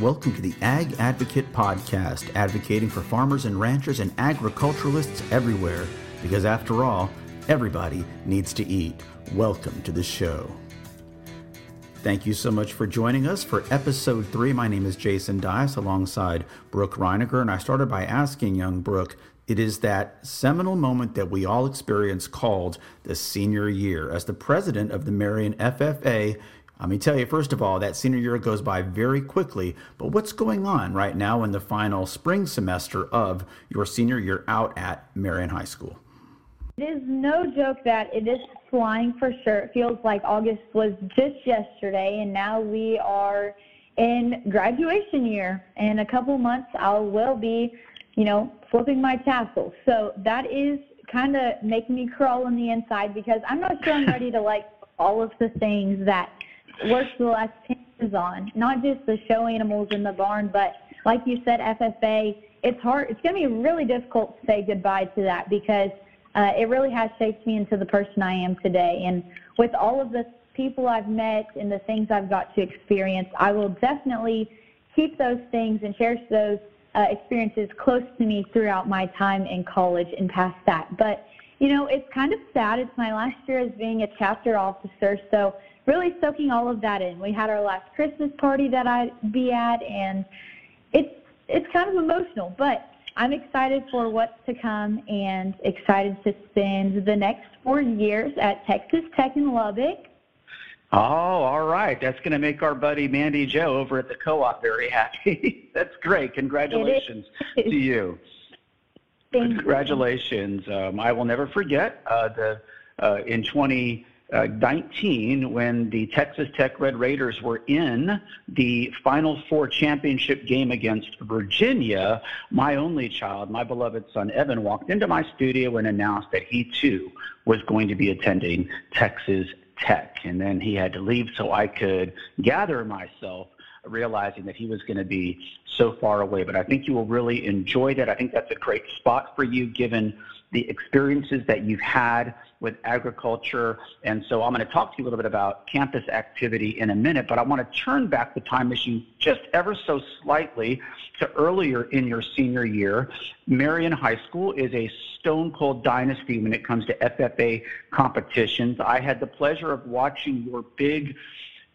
Welcome to the Ag Advocate Podcast, advocating for farmers and ranchers and agriculturalists everywhere. Because after all, everybody needs to eat. Welcome to the show. Thank you so much for joining us for episode three. My name is Jason Dias alongside Brooke Reiniger, and I started by asking young Brooke, it is that seminal moment that we all experience called the senior year. As the president of the Marion FFA, let me tell you, first of all, that senior year goes by very quickly. But what's going on right now in the final spring semester of your senior year out at Marion High School? It is no joke that it is flying for sure. It feels like August was just yesterday, and now we are in graduation year. In a couple months, I will be, you know, flipping my tassel. So that is kind of making me crawl on the inside because I'm not sure I'm ready to like all of the things that worked the last 10 years on, not just the show animals in the barn, but like you said, FFA, it's hard. It's going to be really difficult to say goodbye to that because uh, it really has shaped me into the person I am today. And with all of the people I've met and the things I've got to experience, I will definitely keep those things and cherish those uh, experiences close to me throughout my time in college and past that. But, you know, it's kind of sad. It's my last year as being a chapter officer. So really soaking all of that in. We had our last Christmas party that I'd be at, and it's it's kind of emotional, but I'm excited for what's to come and excited to spend the next four years at Texas Tech in Lubbock. Oh, all right. That's going to make our buddy Mandy Joe over at the co-op very happy. That's great. Congratulations to you. Thank Congratulations. You. Um, I will never forget uh, the uh, in 20 uh, 19 when the Texas Tech Red Raiders were in the Final Four championship game against Virginia, my only child, my beloved son Evan, walked into my studio and announced that he too was going to be attending Texas Tech. And then he had to leave so I could gather myself realizing that he was going to be so far away. But I think you will really enjoy that. I think that's a great spot for you given the experiences that you've had with agriculture. And so I'm going to talk to you a little bit about campus activity in a minute, but I want to turn back the time machine just ever so slightly to earlier in your senior year. Marion High School is a stone cold dynasty when it comes to FFA competitions. I had the pleasure of watching your big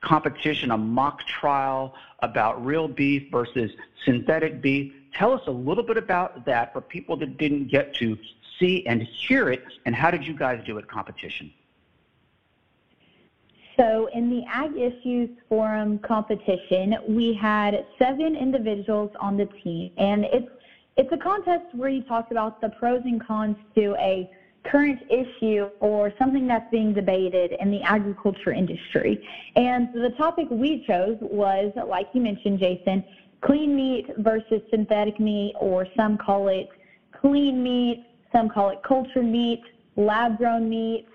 competition, a mock trial about real beef versus synthetic beef. Tell us a little bit about that for people that didn't get to see and hear it, and how did you guys do at competition? So, in the Ag Issues Forum competition, we had seven individuals on the team, and it's it's a contest where you talk about the pros and cons to a current issue or something that's being debated in the agriculture industry. And the topic we chose was, like you mentioned, Jason, clean meat versus synthetic meat, or some call it clean meat some call it cultured meat, lab grown meat,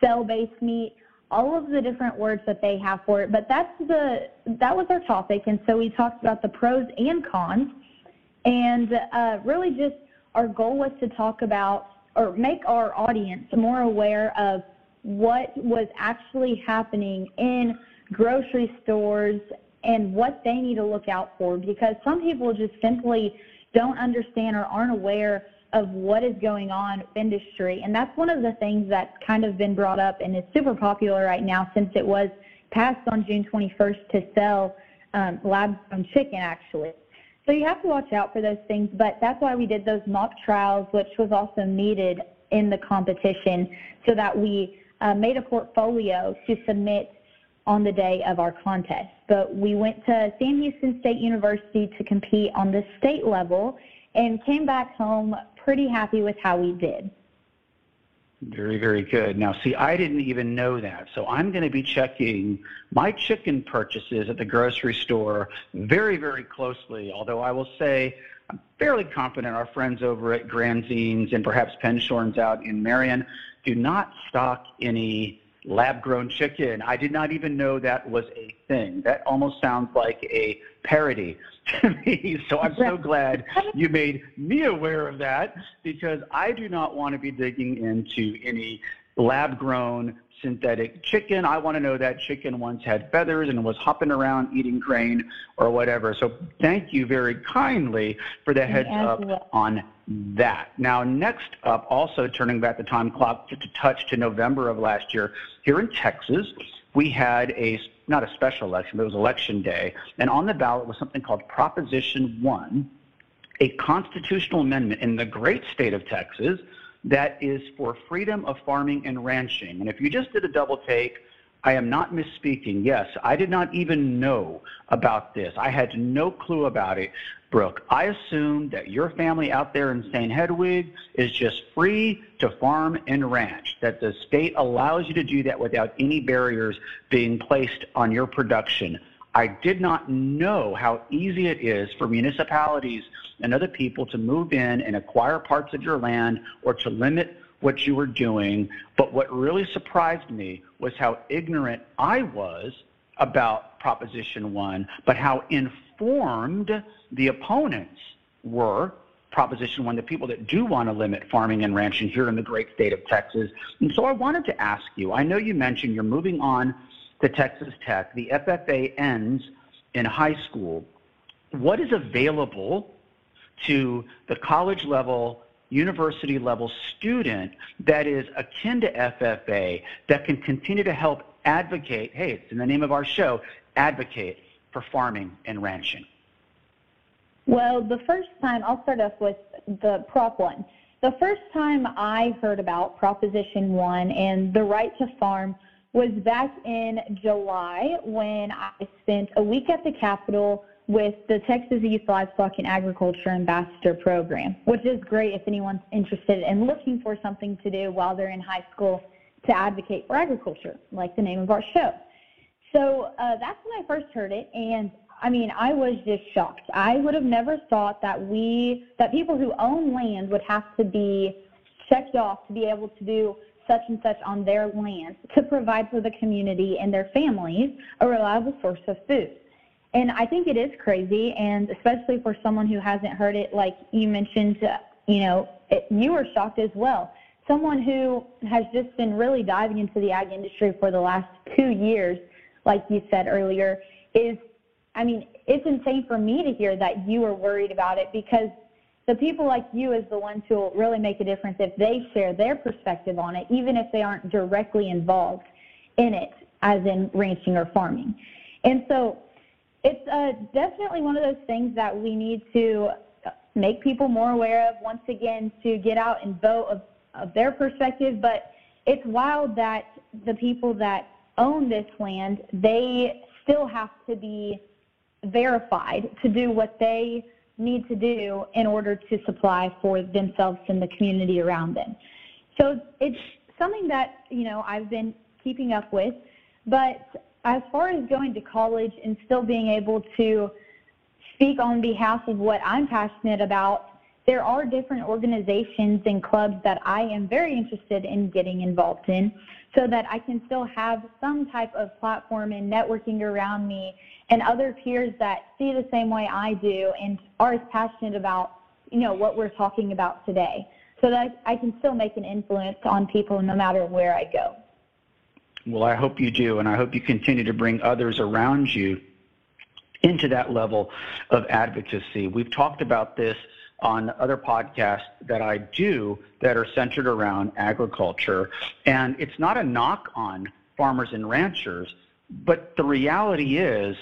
cell based meat, all of the different words that they have for it. But that's the that was our topic, and so we talked about the pros and cons, and uh, really just our goal was to talk about or make our audience more aware of what was actually happening in grocery stores and what they need to look out for. Because some people just simply don't understand or aren't aware of what is going on with industry. And that's one of the things that's kind of been brought up and is super popular right now since it was passed on June 21st to sell um, lab-grown chicken, actually. So you have to watch out for those things, but that's why we did those mock trials, which was also needed in the competition so that we uh, made a portfolio to submit on the day of our contest. But we went to Sam Houston State University to compete on the state level and came back home pretty happy with how we did. Very, very good. Now, see, I didn't even know that. So I'm going to be checking my chicken purchases at the grocery store very, very closely. Although I will say I'm fairly confident our friends over at Granzin's and perhaps Penshorns out in Marion do not stock any lab grown chicken. I did not even know that was a thing. That almost sounds like a parody to me. So I'm so glad you made me aware of that because I do not want to be digging into any lab grown synthetic chicken. I want to know that chicken once had feathers and was hopping around eating grain or whatever. So thank you very kindly for the heads up on that. Now, next up, also turning back the time clock to, to touch to November of last year, here in Texas, we had a not a special election, but it was election day, and on the ballot was something called Proposition One, a constitutional amendment in the great state of Texas that is for freedom of farming and ranching. And if you just did a double take, I am not misspeaking. Yes, I did not even know about this. I had no clue about it, Brooke. I assume that your family out there in St. Hedwig is just free to farm and ranch, that the state allows you to do that without any barriers being placed on your production. I did not know how easy it is for municipalities and other people to move in and acquire parts of your land or to limit what you were doing. But what really surprised me was how ignorant I was about Proposition 1, but how informed the opponents were. Proposition 1, the people that do want to limit farming and ranching here in the great state of Texas. And so I wanted to ask you I know you mentioned you're moving on to Texas Tech. The FFA ends in high school. What is available to the college level, university level student that is akin to FFA that can continue to help advocate? Hey, it's in the name of our show advocate for farming and ranching. Well, the first time, I'll start off with the Prop 1. The first time I heard about Proposition 1 and the right to farm was back in July when I spent a week at the Capitol with the Texas Youth Livestock and Agriculture Ambassador Program, which is great if anyone's interested in looking for something to do while they're in high school to advocate for agriculture, like the name of our show. So uh, that's when I first heard it, and I mean, I was just shocked. I would have never thought that we, that people who own land would have to be checked off to be able to do such and such on their land to provide for the community and their families a reliable source of food. And I think it is crazy, and especially for someone who hasn't heard it, like you mentioned, uh, you know, it, you were shocked as well. Someone who has just been really diving into the ag industry for the last two years, like you said earlier, is, I mean, it's insane for me to hear that you are worried about it because the people like you is the ones who will really make a difference if they share their perspective on it, even if they aren't directly involved in it, as in ranching or farming. And so it's uh, definitely one of those things that we need to make people more aware of, once again, to get out and vote of, of their perspective. But it's wild that the people that own this land, they still have to be verified to do what they need to do in order to supply for themselves and the community around them. So it's something that, you know, I've been keeping up with. But as far as going to college and still being able to speak on behalf of what I'm passionate about, there are different organizations and clubs that I am very interested in getting involved in so that I can still have some type of platform and networking around me and other peers that see the same way I do and are as passionate about, you know, what we're talking about today. So that I can still make an influence on people no matter where I go. Well, I hope you do, and I hope you continue to bring others around you into that level of advocacy. We've talked about this on other podcasts that I do that are centered around agriculture. And it's not a knock on farmers and ranchers, but the reality is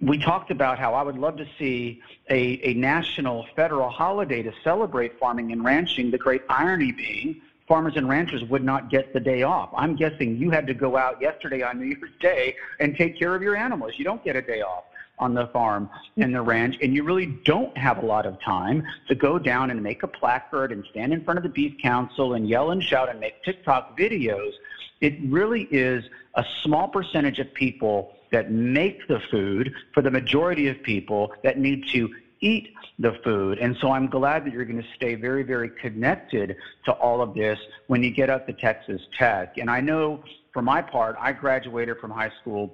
we talked about how I would love to see a, a national federal holiday to celebrate farming and ranching, the great irony being farmers and ranchers would not get the day off. I'm guessing you had to go out yesterday on New Year's Day and take care of your animals. You don't get a day off on the farm and the ranch, and you really don't have a lot of time to go down and make a placard and stand in front of the beef council and yell and shout and make TikTok videos. It really is a small percentage of people that make the food for the majority of people that need to eat the food. And so I'm glad that you're going to stay very, very connected to all of this when you get up to Texas Tech. And I know for my part, I graduated from high school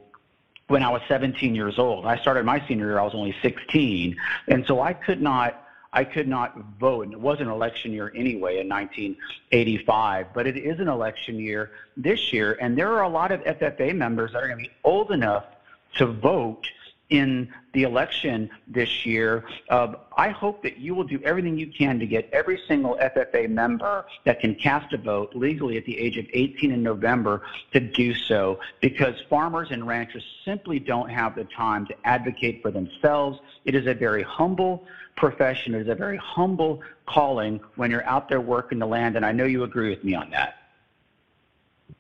when I was 17 years old. I started my senior year, I was only 16. And so I could not I could not vote. And it was an election year anyway in 1985, but it is an election year this year. And there are a lot of FFA members that are going to be old enough to vote in the election this year. Uh, I hope that you will do everything you can to get every single FFA member that can cast a vote legally at the age of 18 in November to do so because farmers and ranchers simply don't have the time to advocate for themselves. It is a very humble profession. It is a very humble calling when you're out there working the land, and I know you agree with me on that.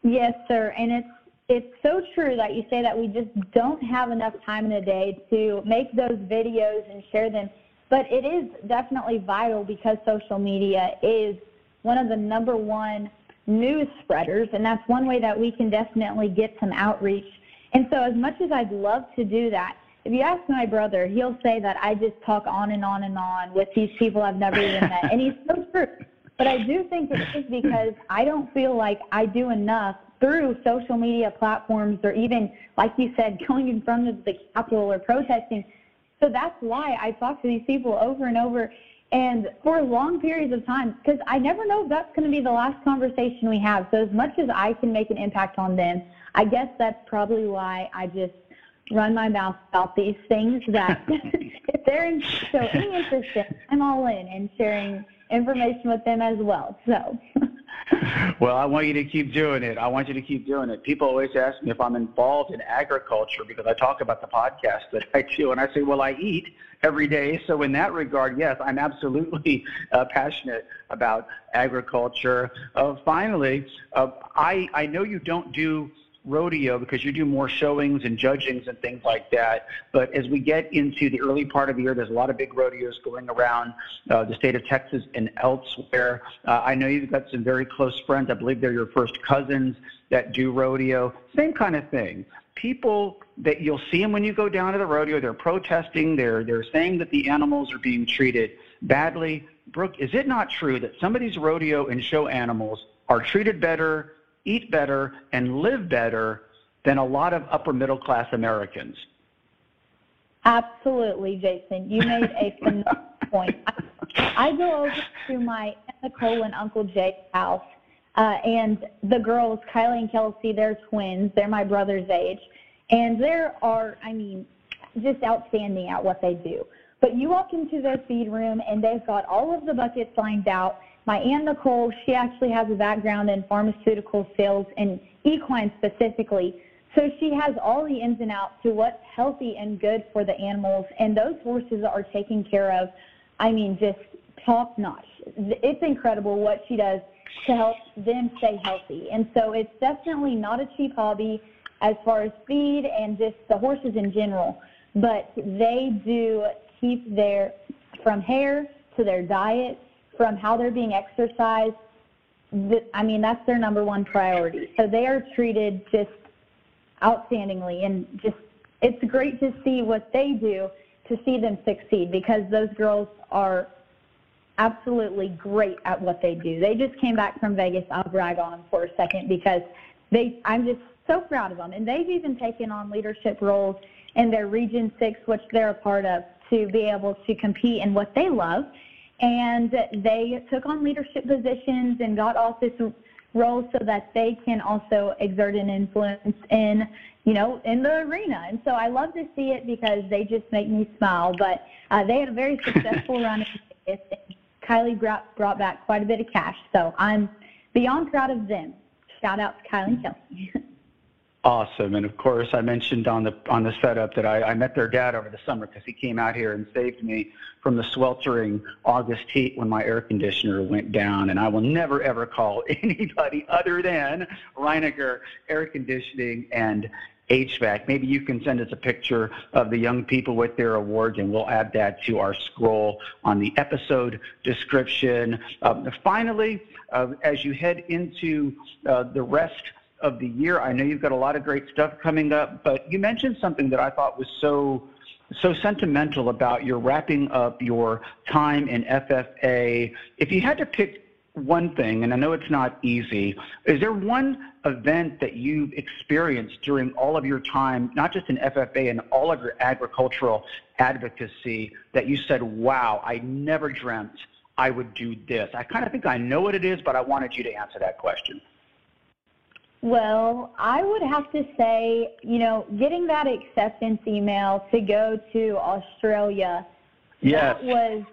Yes, sir. And it's it's so true that you say that we just don't have enough time in a day to make those videos and share them. But it is definitely vital because social media is one of the number one news spreaders, and that's one way that we can definitely get some outreach. And so, as much as I'd love to do that, if you ask my brother, he'll say that I just talk on and on and on with these people I've never even met, and he's so true. But I do think it is because I don't feel like I do enough through social media platforms or even, like you said, going in front of the Capitol or protesting. So that's why I talk to these people over and over and for long periods of time because I never know if that's going to be the last conversation we have. So as much as I can make an impact on them, I guess that's probably why I just run my mouth about these things that if they're so interested, I'm all in and sharing information with them as well. So well, I want you to keep doing it. I want you to keep doing it. People always ask me if I'm involved in agriculture because I talk about the podcast that I do, and I say, well, I eat every day. So in that regard, yes, I'm absolutely uh, passionate about agriculture. Uh, finally, uh, I I know you don't do rodeo because you do more showings and judgings and things like that. But as we get into the early part of the year, there's a lot of big rodeos going around uh, the state of Texas and elsewhere. Uh, I know you've got some very close friends. I believe they're your first cousins that do rodeo. Same kind of thing. People that you'll see them when you go down to the rodeo, they're protesting. They're they're saying that the animals are being treated badly. Brooke, is it not true that some of these rodeo and show animals are treated better eat better, and live better than a lot of upper middle class Americans. Absolutely, Jason. You made a phenomenal point. I, I go over to my Nicole and Uncle Jay's house, uh, and the girls, Kylie and Kelsey, they're twins. They're my brother's age. And they are, I mean, just outstanding at what they do. But you walk into their feed room, and they've got all of the buckets lined out my Aunt Nicole, she actually has a background in pharmaceutical sales and equine specifically. So she has all the ins and outs to what's healthy and good for the animals, and those horses are taken care of. I mean, just top notch. It's incredible what she does to help them stay healthy. And so it's definitely not a cheap hobby as far as feed and just the horses in general, but they do keep their from hair to their diet from how they're being exercised, I mean, that's their number one priority. So they are treated just outstandingly, and just it's great to see what they do to see them succeed because those girls are absolutely great at what they do. They just came back from Vegas. I'll brag on them for a second because they I'm just so proud of them. And they've even taken on leadership roles in their Region 6, which they're a part of, to be able to compete in what they love and they took on leadership positions and got office roles so that they can also exert an influence in, you know, in the arena. And so I love to see it because they just make me smile. But uh, they had a very successful run. Kylie brought, brought back quite a bit of cash. So I'm beyond proud of them. Shout out to Kylie and Kelsey. Awesome, and of course, I mentioned on the on the setup that I, I met their dad over the summer because he came out here and saved me from the sweltering August heat when my air conditioner went down. And I will never ever call anybody other than Reiniger Air Conditioning and HVAC. Maybe you can send us a picture of the young people with their awards, and we'll add that to our scroll on the episode description. Um, finally, uh, as you head into uh, the rest of the year. I know you've got a lot of great stuff coming up, but you mentioned something that I thought was so so sentimental about your wrapping up your time in FFA. If you had to pick one thing, and I know it's not easy. Is there one event that you've experienced during all of your time, not just in FFA and all of your agricultural advocacy, that you said, wow, I never dreamt I would do this? I kind of think I know what it is, but I wanted you to answer that question. Well, I would have to say, you know, getting that acceptance email to go to Australia, yes. that was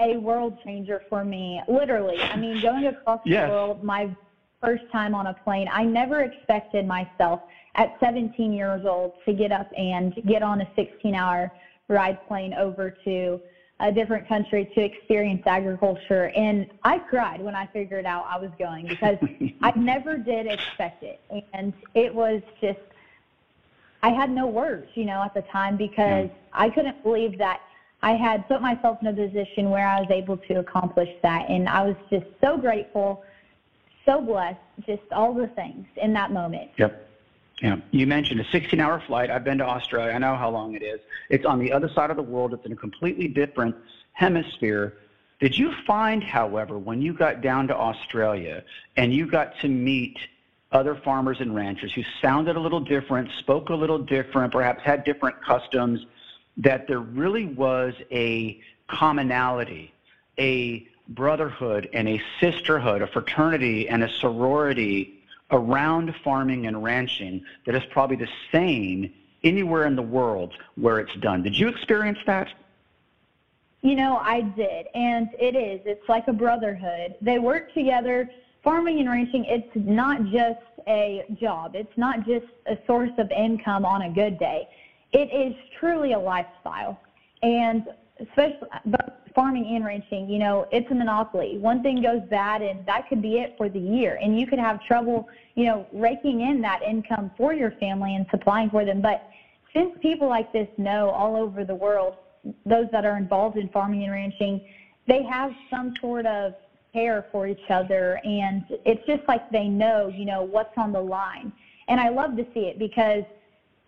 a world changer for me. Literally. I mean, going across yes. the world, my first time on a plane, I never expected myself at 17 years old to get up and get on a 16 hour ride plane over to a different country to experience agriculture. And I cried when I figured out I was going because I never did expect it. And it was just, I had no words, you know, at the time because yeah. I couldn't believe that I had put myself in a position where I was able to accomplish that. And I was just so grateful, so blessed, just all the things in that moment. Yep. Yeah. You mentioned a 16 hour flight. I've been to Australia. I know how long it is. It's on the other side of the world. It's in a completely different hemisphere. Did you find, however, when you got down to Australia and you got to meet other farmers and ranchers who sounded a little different, spoke a little different, perhaps had different customs, that there really was a commonality, a brotherhood and a sisterhood, a fraternity and a sorority around farming and ranching that is probably the same anywhere in the world where it's done. Did you experience that? You know, I did, and it is. It's like a brotherhood. They work together. Farming and ranching, it's not just a job. It's not just a source of income on a good day. It is truly a lifestyle. And especially both farming and ranching, you know, it's a monopoly. One thing goes bad and that could be it for the year. And you could have trouble, you know, raking in that income for your family and supplying for them. But since people like this know all over the world, those that are involved in farming and ranching, they have some sort of care for each other and it's just like they know, you know, what's on the line. And I love to see it because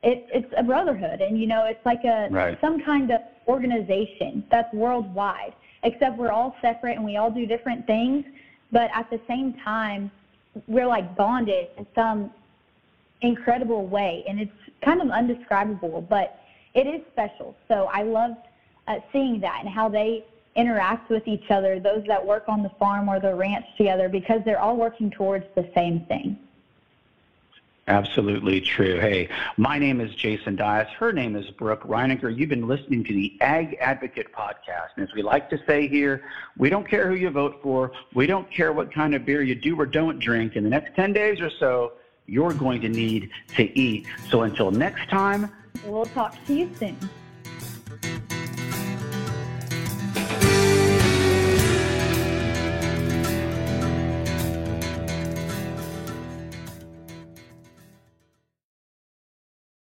it, it's a brotherhood and you know, it's like a right. some kind of organization that's worldwide, except we're all separate and we all do different things, but at the same time, we're like bonded in some incredible way, and it's kind of undescribable, but it is special. So I love uh, seeing that and how they interact with each other, those that work on the farm or the ranch together, because they're all working towards the same thing. Absolutely true. Hey, my name is Jason Dias. Her name is Brooke Reiniger. You've been listening to the Ag Advocate podcast. And as we like to say here, we don't care who you vote for. We don't care what kind of beer you do or don't drink. In the next 10 days or so, you're going to need to eat. So until next time, we'll talk to you soon.